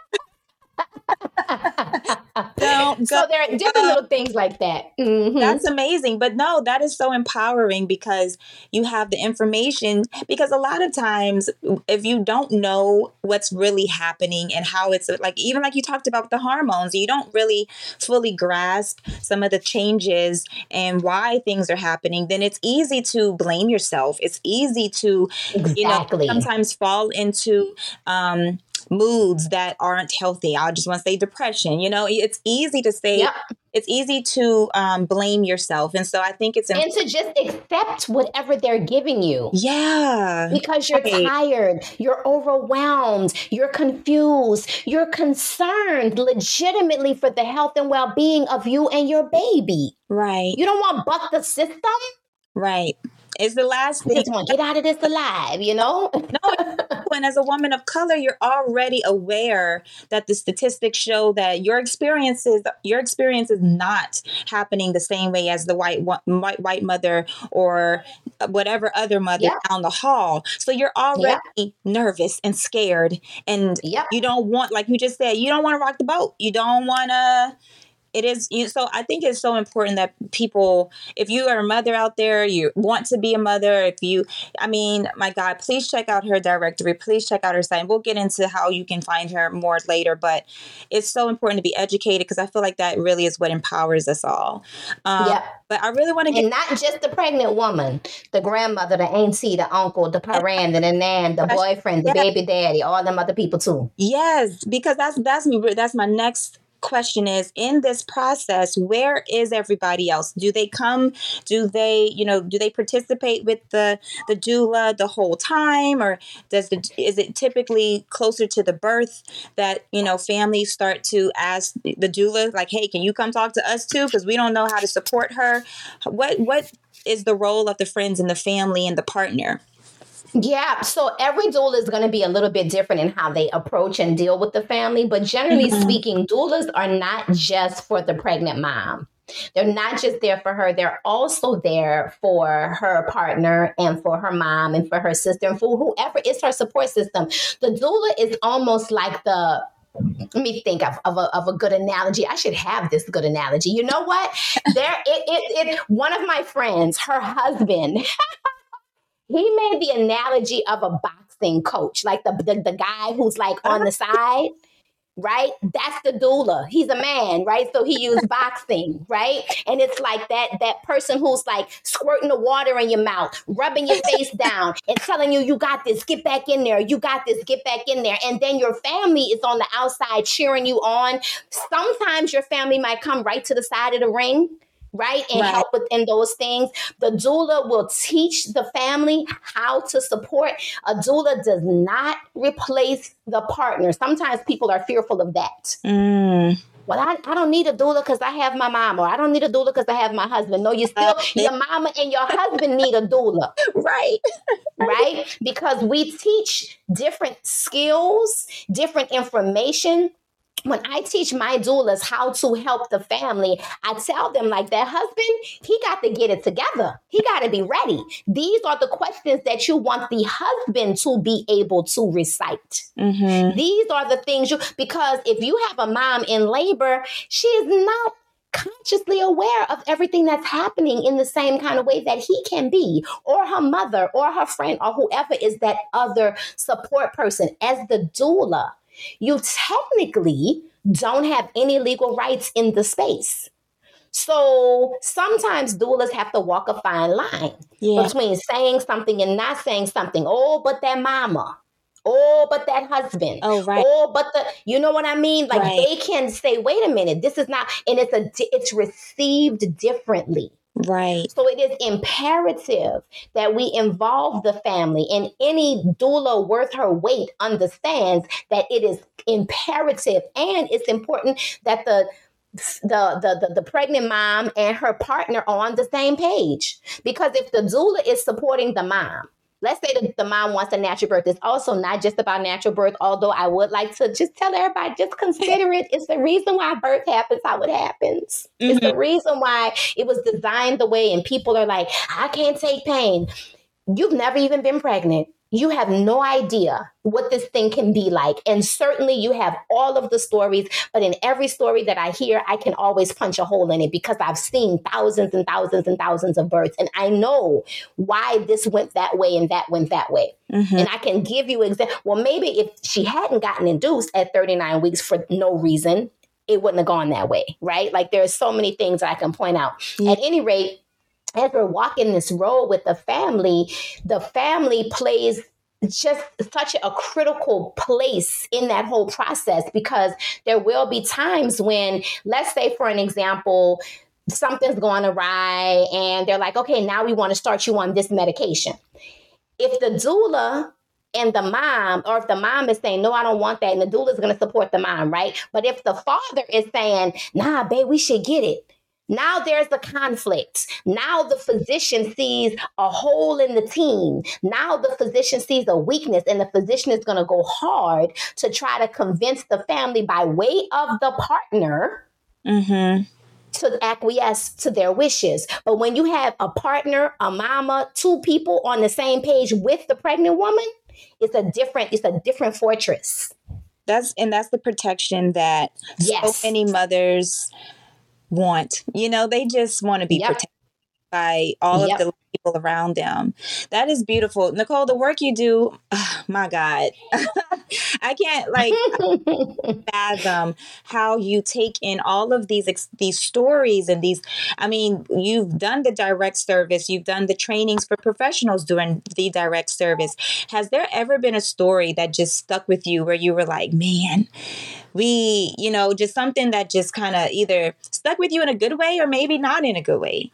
Don't so there are different little things like that. Mm-hmm. That's amazing. But no, that is so empowering because you have the information. Because a lot of times, if you don't know what's really happening and how it's like, even like you talked about the hormones, you don't really fully grasp some of the changes and why things are happening, then it's easy to blame yourself. It's easy to, exactly. you know, sometimes fall into, um, moods that aren't healthy. I just want to say depression. You know, it's easy to say. Yep. It's easy to um, blame yourself, and so I think it's important. and to just accept whatever they're giving you. Yeah, because you're right. tired, you're overwhelmed, you're confused, you're concerned legitimately for the health and well-being of you and your baby. Right. You don't want to buck the system. Right. It's the last thing. Just want to get out of this alive, you know? no, and as a woman of color, you're already aware that the statistics show that your experiences, your experience is not happening the same way as the white white, white mother or whatever other mother yeah. down the hall. So you're already yeah. nervous and scared, and yeah. you don't want, like you just said, you don't want to rock the boat. You don't want to it is you so i think it's so important that people if you are a mother out there you want to be a mother if you i mean my god please check out her directory please check out her site we'll get into how you can find her more later but it's so important to be educated because i feel like that really is what empowers us all. Um, yeah. but i really want to get and not just the pregnant woman the grandmother the auntie the uncle the parent the nan the boyfriend the baby daddy all them other people too. Yes because that's that's me that's my next question is in this process where is everybody else? Do they come do they you know do they participate with the the doula the whole time? Or does the is it typically closer to the birth that you know families start to ask the doula like hey can you come talk to us too? Because we don't know how to support her. What what is the role of the friends and the family and the partner yeah, so every doula is going to be a little bit different in how they approach and deal with the family. But generally mm-hmm. speaking, doulas are not just for the pregnant mom. They're not just there for her, they're also there for her partner and for her mom and for her sister and for whoever is her support system. The doula is almost like the let me think of, of, a, of a good analogy. I should have this good analogy. You know what? There, it, it, it, one of my friends, her husband, he made the analogy of a boxing coach, like the the, the guy who's like on the side. right? That's the doula. He's a man, right? So he used boxing, right? And it's like that that person who's like squirting the water in your mouth, rubbing your face down, and telling you, "You got this. Get back in there. You got this. Get back in there." And then your family is on the outside cheering you on. Sometimes your family might come right to the side of the ring right? And right. help within those things. The doula will teach the family how to support. A doula does not replace the partner. Sometimes people are fearful of that. Mm. Well, I, I don't need a doula because I have my mom, or I don't need a doula because I have my husband. No, you still, your mama and your husband need a doula. right. right? Because we teach different skills, different information when I teach my doulas how to help the family, I tell them like that husband, he got to get it together. He got to be ready. These are the questions that you want the husband to be able to recite. Mm-hmm. These are the things you, because if you have a mom in labor, she is not consciously aware of everything that's happening in the same kind of way that he can be, or her mother, or her friend, or whoever is that other support person. As the doula, you technically don't have any legal rights in the space. So sometimes doulas have to walk a fine line yeah. between saying something and not saying something. Oh, but that mama. Oh, but that husband. Oh, right. Oh, but the you know what I mean? Like right. they can say, wait a minute, this is not, and it's a it's received differently. Right. So it is imperative that we involve the family, and any doula worth her weight understands that it is imperative and it's important that the the, the, the the pregnant mom and her partner are on the same page because if the doula is supporting the mom let's say that the mom wants a natural birth. It's also not just about natural birth, although I would like to just tell everybody, just consider it. It's the reason why birth happens how it happens. Mm-hmm. It's the mm-hmm. reason why it was designed the way, and people are like, I can't take pain. You've never even been pregnant you have no idea what this thing can be like. And certainly you have all of the stories, but in every story that I hear, I can always punch a hole in it because I've seen thousands and thousands and thousands of births. And I know why this went that way and that went that way. Mm-hmm. And I can give you example. Well, maybe if she hadn't gotten induced at 39 weeks for no reason, it wouldn't have gone that way, right? Like there's so many things that I can point out. Mm-hmm. At any rate, as we're walking this road with the family, the family plays just such a critical place in that whole process because there will be times when, let's say, for an example, something's going awry and they're like, okay, now we want to start you on this medication. If the doula and the mom, or if the mom is saying, no, I don't want that, and the doula is going to support the mom, right? But if the father is saying, nah, babe, we should get it, now there's the conflict. Now the physician sees a hole in the team. Now the physician sees a weakness, and the physician is going to go hard to try to convince the family by way of the partner. Mm-hmm to acquiesce to their wishes. But when you have a partner, a mama, two people on the same page with the pregnant woman, it's a different it's a different fortress. That's and that's the protection that yes. so many mothers want. You know, they just want to be yep. protected by all yep. of the people around them. That is beautiful. Nicole, the work you do, oh, my God, I can't like fathom how you take in all of these these stories and these. I mean, you've done the direct service, you've done the trainings for professionals doing the direct service. Has there ever been a story that just stuck with you where you were like, man, we, you know, just something that just kind of either stuck with you in a good way or maybe not in a good way?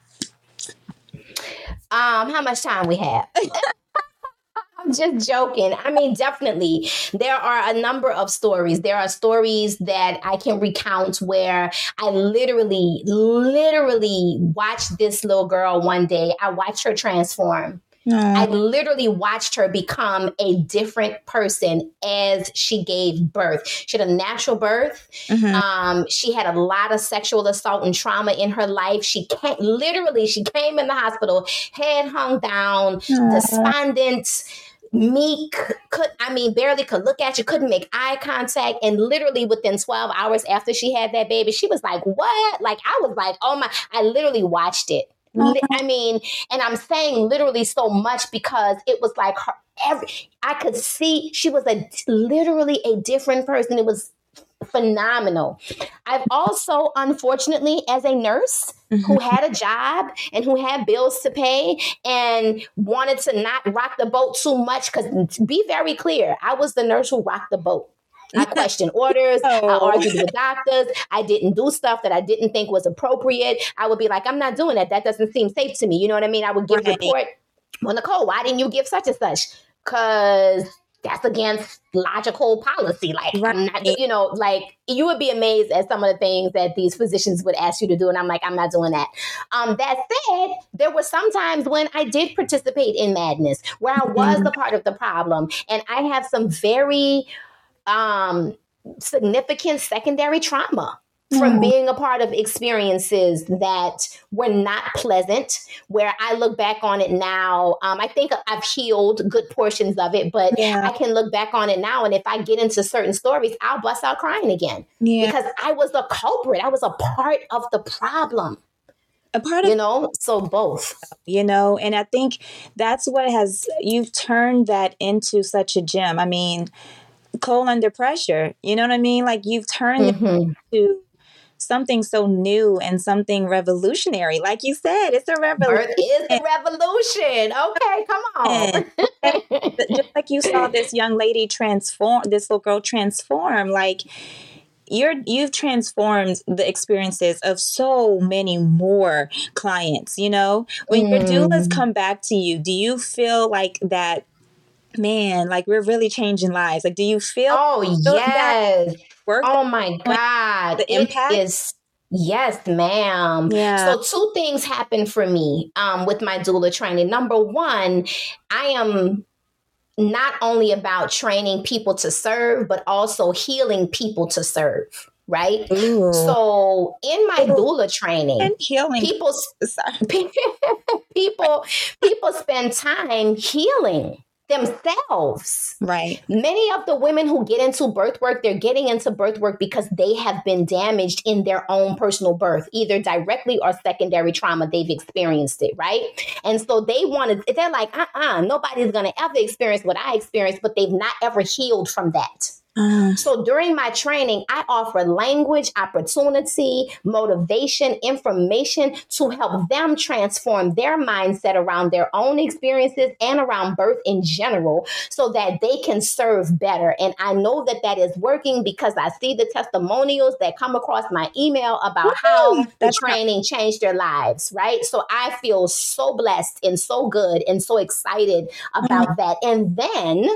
Um, how much time we have? I'm just joking. I mean, definitely, there are a number of stories. There are stories that I can recount where I literally, literally watched this little girl one day. I watched her transform. I literally watched her become a different person as she gave birth. She had a natural birth. Mm-hmm. Um, she had a lot of sexual assault and trauma in her life. She came, literally, she came in the hospital, head hung down, despondent meek could i mean barely could look at you couldn't make eye contact and literally within 12 hours after she had that baby she was like what like i was like oh my i literally watched it I mean, and I'm saying literally so much because it was like her every I could see she was a literally a different person. It was phenomenal. I've also, unfortunately, as a nurse mm-hmm. who had a job and who had bills to pay and wanted to not rock the boat too much, because be very clear, I was the nurse who rocked the boat. I questioned orders. oh. I argued with doctors. I didn't do stuff that I didn't think was appropriate. I would be like, I'm not doing that. That doesn't seem safe to me. You know what I mean? I would give right. report. Well, Nicole, why didn't you give such and such? Because that's against logical policy. Like, right. not, you know, like you would be amazed at some of the things that these physicians would ask you to do. And I'm like, I'm not doing that. Um, that said, there were some times when I did participate in madness where I was mm-hmm. a part of the problem. And I have some very um, significant secondary trauma from mm. being a part of experiences that were not pleasant where i look back on it now um, i think i've healed good portions of it but yeah. i can look back on it now and if i get into certain stories i'll bust out crying again yeah. because i was the culprit i was a part of the problem a part of you know so both you know and i think that's what has you've turned that into such a gem i mean coal under pressure you know what i mean like you've turned mm-hmm. it into something so new and something revolutionary. Like you said, it's a revolution. Birth is a revolution. Okay, come on. Just like you saw this young lady transform, this little girl transform, like you're you've transformed the experiences of so many more clients you know when mm. your doulas come back to you do you feel like that man like we're really changing lives like do you feel oh yes work. Oh my God. The impact is Yes, ma'am. Yeah. So two things happen for me um, with my doula training. Number one, I am not only about training people to serve, but also healing people to serve. Right. Ooh. So in my doula training, and healing people, people, people spend time healing themselves. Right. Many of the women who get into birth work, they're getting into birth work because they have been damaged in their own personal birth, either directly or secondary trauma. They've experienced it, right? And so they wanted, they're like, uh uh-uh, uh, nobody's going to ever experience what I experienced, but they've not ever healed from that. Uh, so during my training, I offer language, opportunity, motivation, information to help them transform their mindset around their own experiences and around birth in general so that they can serve better. And I know that that is working because I see the testimonials that come across my email about how the training changed their lives, right? So I feel so blessed and so good and so excited about mm-hmm. that. And then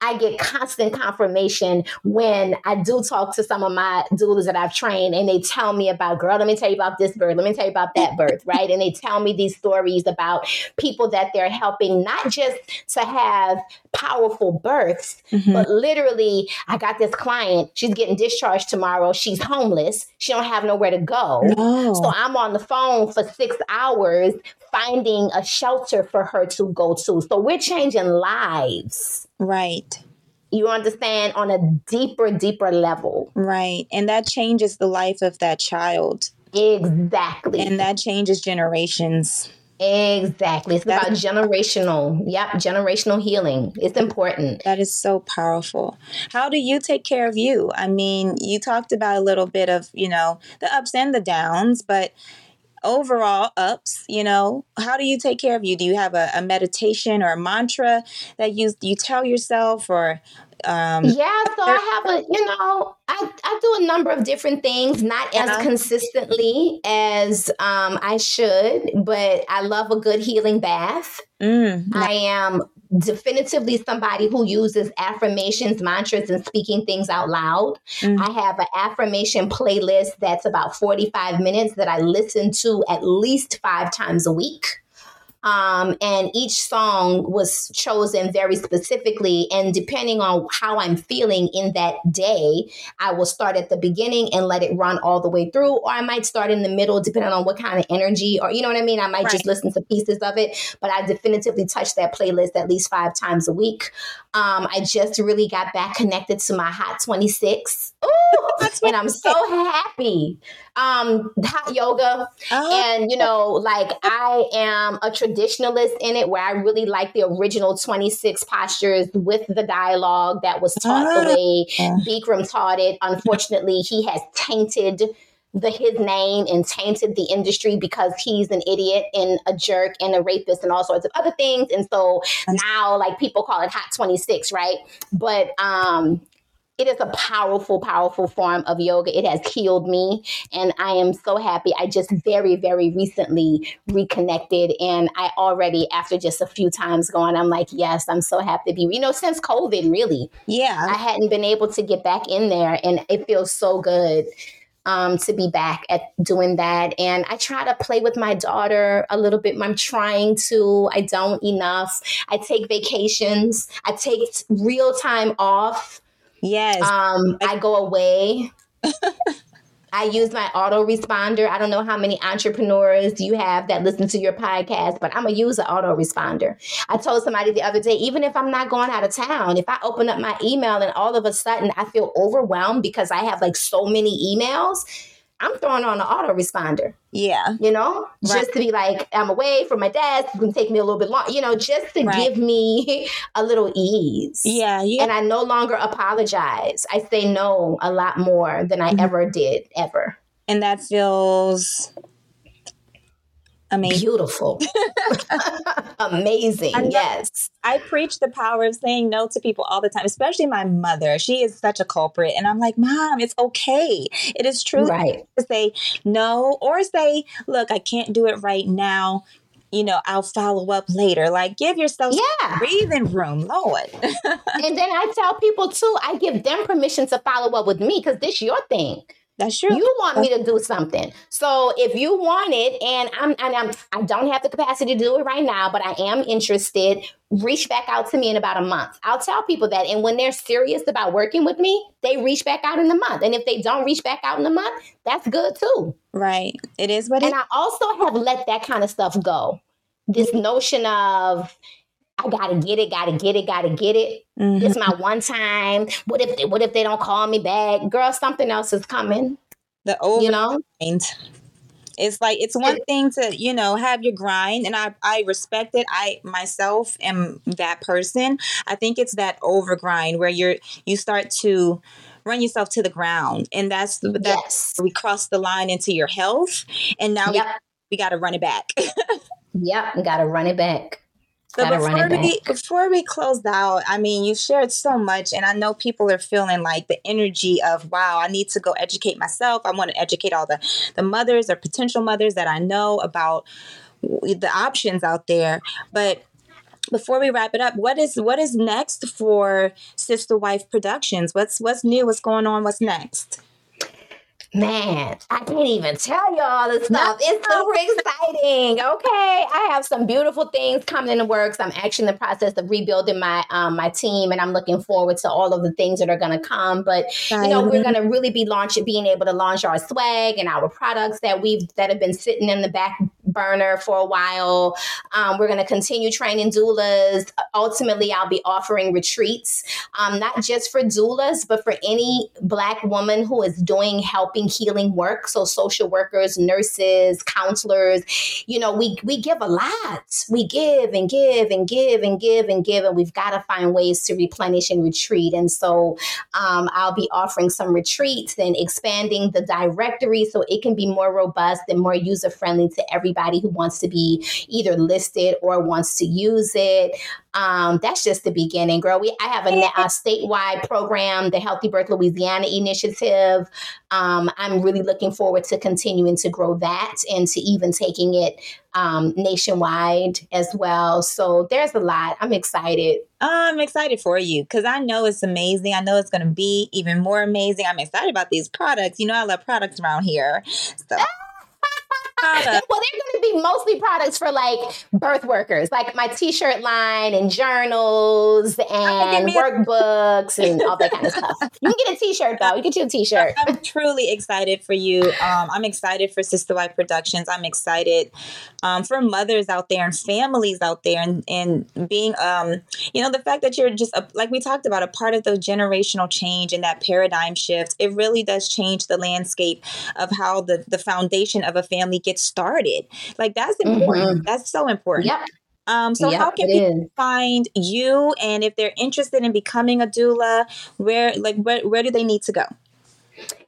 I get constant confirmation when I do talk to some of my doulas that I've trained and they tell me about, girl, let me tell you about this birth, let me tell you about that birth, right? And they tell me these stories about people that they're helping, not just to have powerful births, mm-hmm. but literally, I got this client, she's getting discharged tomorrow, she's homeless, she don't have nowhere to go. No. So I'm on the phone for six hours finding a shelter for her to go to. So we're changing lives. Right. You understand on a deeper, deeper level. Right. And that changes the life of that child. Exactly. And that changes generations. Exactly. It's about generational, yep, generational healing. It's important. That is so powerful. How do you take care of you? I mean, you talked about a little bit of, you know, the ups and the downs, but overall ups you know? How do you take care of you? Do you have a, a meditation or a mantra that you you tell yourself or um yeah so i have a you know i i do a number of different things not as uh-huh. consistently as um i should but i love a good healing bath. Mm, i am definitively somebody who uses affirmations, mantras, and speaking things out loud. Mm-hmm. I have an affirmation playlist that's about 45 minutes that I listen to at least five times a week. Um, and each song was chosen very specifically. And depending on how I'm feeling in that day, I will start at the beginning and let it run all the way through, or I might start in the middle, depending on what kind of energy, or you know what I mean? I might right. just listen to pieces of it, but I definitively touch that playlist at least five times a week. Um, I just really got back connected to my Hot 26. Ooh! and I'm so happy. Um, hot yoga, Oh, and you know, like I am a traditionalist in it, where I really like the original 26 postures with the dialogue that was taught the Ah. way Bikram taught it. Unfortunately, he has tainted the his name and tainted the industry because he's an idiot and a jerk and a rapist and all sorts of other things. And so now like people call it hot 26, right? But um it is a powerful, powerful form of yoga. It has healed me, and I am so happy. I just very, very recently reconnected, and I already, after just a few times going, I'm like, yes, I'm so happy to be, you know, since COVID, really. Yeah. I hadn't been able to get back in there, and it feels so good um, to be back at doing that. And I try to play with my daughter a little bit. I'm trying to. I don't enough. I take vacations. I take real time off. Yes. Um, I go away. I use my auto responder. I don't know how many entrepreneurs you have that listen to your podcast, but I'm gonna use an auto responder. I told somebody the other day, even if I'm not going out of town, if I open up my email and all of a sudden I feel overwhelmed because I have like so many emails, I'm throwing on an autoresponder. yeah. you know, Right. just to be like, I'm away from my desk. It's going to take me a little bit long, you know, just to Right. give me a little ease. Yeah. Yeah. And I no longer apologize. I say no a lot more than I Mhm. ever did, ever. and that feels amazing. Beautiful. Amazing. Yes. I preach the power of saying no to people all the time, especially my mother. She is such a culprit. And I'm like, Mom, it's okay. It is true Right. to say no or say, Look, I can't do it right now. You know, I'll follow up later. Like, give yourself Yeah. breathing room, Lord. and then I tell people too, I give them permission to follow up with me because this your thing. That's true. You want me to do something. So if you want it and I'm and I'm I don't have the capacity to do it right now, but I am interested, reach back out to me in about a month. I'll tell people that. And when they're serious about working with me, they reach back out in a month. And if they don't reach back out in a month, that's good too. right. It is what it And I also have let that kind of stuff go. This notion of I gotta get it, gotta get it, gotta get it. Mhm. It's my one time. What if they, what if they don't call me back? Girl, something else is coming. the over You know? grind. It's like it's one thing to you know have your grind, and I I respect it. I myself am that person. I think it's that over grind where you're you start to run yourself to the ground, and that's that Yes. we cross the line into your health, and now Yep. we, we got to run it back. Yep, we gotta run it back. So before we before we close out, I mean, you shared so much, and I know people are feeling like the energy of wow, I need to go educate myself. I want to educate all the the mothers or potential mothers that I know about the options out there. But before we wrap it up, what is what is next for Sister Midwife Productions? What's what's new? What's going on? What's next? Man, I can't even tell you all the stuff. It's super exciting. Okay, I have some beautiful things coming in the works. I'm actually in the process of rebuilding my um, my team, and I'm looking forward to all of the things that are going to come. But you know, we're going to really be launching, being able to launch our swag and our products that we've that have been sitting in the back burner for a while. Um, we're going to continue training doulas. Ultimately, I'll be offering retreats, um, not just for doulas, but for any Black woman who is doing helping healing work. So, social workers, nurses, counselors. You know, we we give a lot. We give and give and give and give and give, and we've got to find ways to replenish and retreat. And so, um, I'll be offering some retreats and expanding the directory so it can be more robust and more user friendly to everybody who wants to be either listed or wants to use it. Um, that's just the beginning, girl. We I have a, a statewide program, the Healthy Birth Louisiana initiative. Um, I'm really looking forward to continuing to grow that and to even taking it um, nationwide as well. So there's a lot. I'm excited. I'm excited for you because I know it's amazing. I know it's going to be even more amazing. I'm excited about these products. You know, I love products around here. So well, they're going to be mostly products for like birth workers, like my T-shirt line and journals and workbooks and all that kind of stuff. You can get a T-shirt though. You get you a T-shirt. I'm truly excited for you. Um, I'm excited for Sister Midwife Productions. I'm excited um, for mothers out there and families out there, and and being, um, you know, the fact that you're just a, like we talked about, a part of the generational change and that paradigm shift. It really does change the landscape of how the the foundation of a family gets started. Like that's important. Mm-hmm. That's so important. Yep. Um, so yep, how can people is. find you and if they're interested in becoming a doula, where like where, where do they need to go?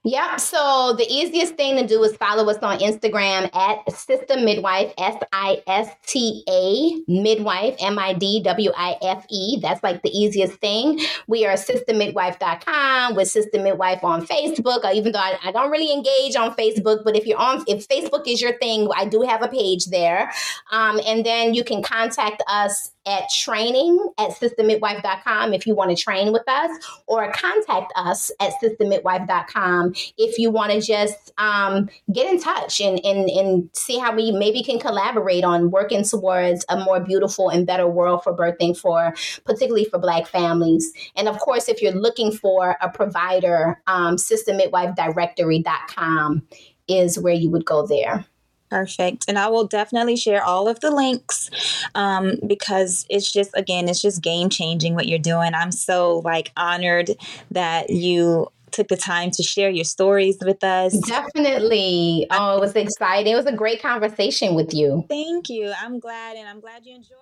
Yep. So the easiest thing to do is follow us on Instagram at Sister Midwife, S I S T A Midwife, M I D W I F E. That's like the easiest thing. We are sistermidwife.com with Sister Midwife on Facebook, uh, even though I, I, don't really engage on Facebook. But if you're on, if Facebook is your thing, I do have a page there. Um, and then you can contact us at training at sistermidwife.com if you want to train with us, or contact us at if you want to just um, get in touch and, and, and see how we maybe can collaborate on working towards a more beautiful and better world for birthing for particularly for black families. And of course, if you're looking for a provider, um, sistermidwifedirectory.com is where you would go there. Perfect. And I will definitely share all of the links um, because it's just, again, it's just game changing what you're doing. I'm so like honored that you took the time to share your stories with us. Definitely. Oh, it was exciting. It was a great conversation with you. Thank you. I'm glad and I'm glad you enjoyed.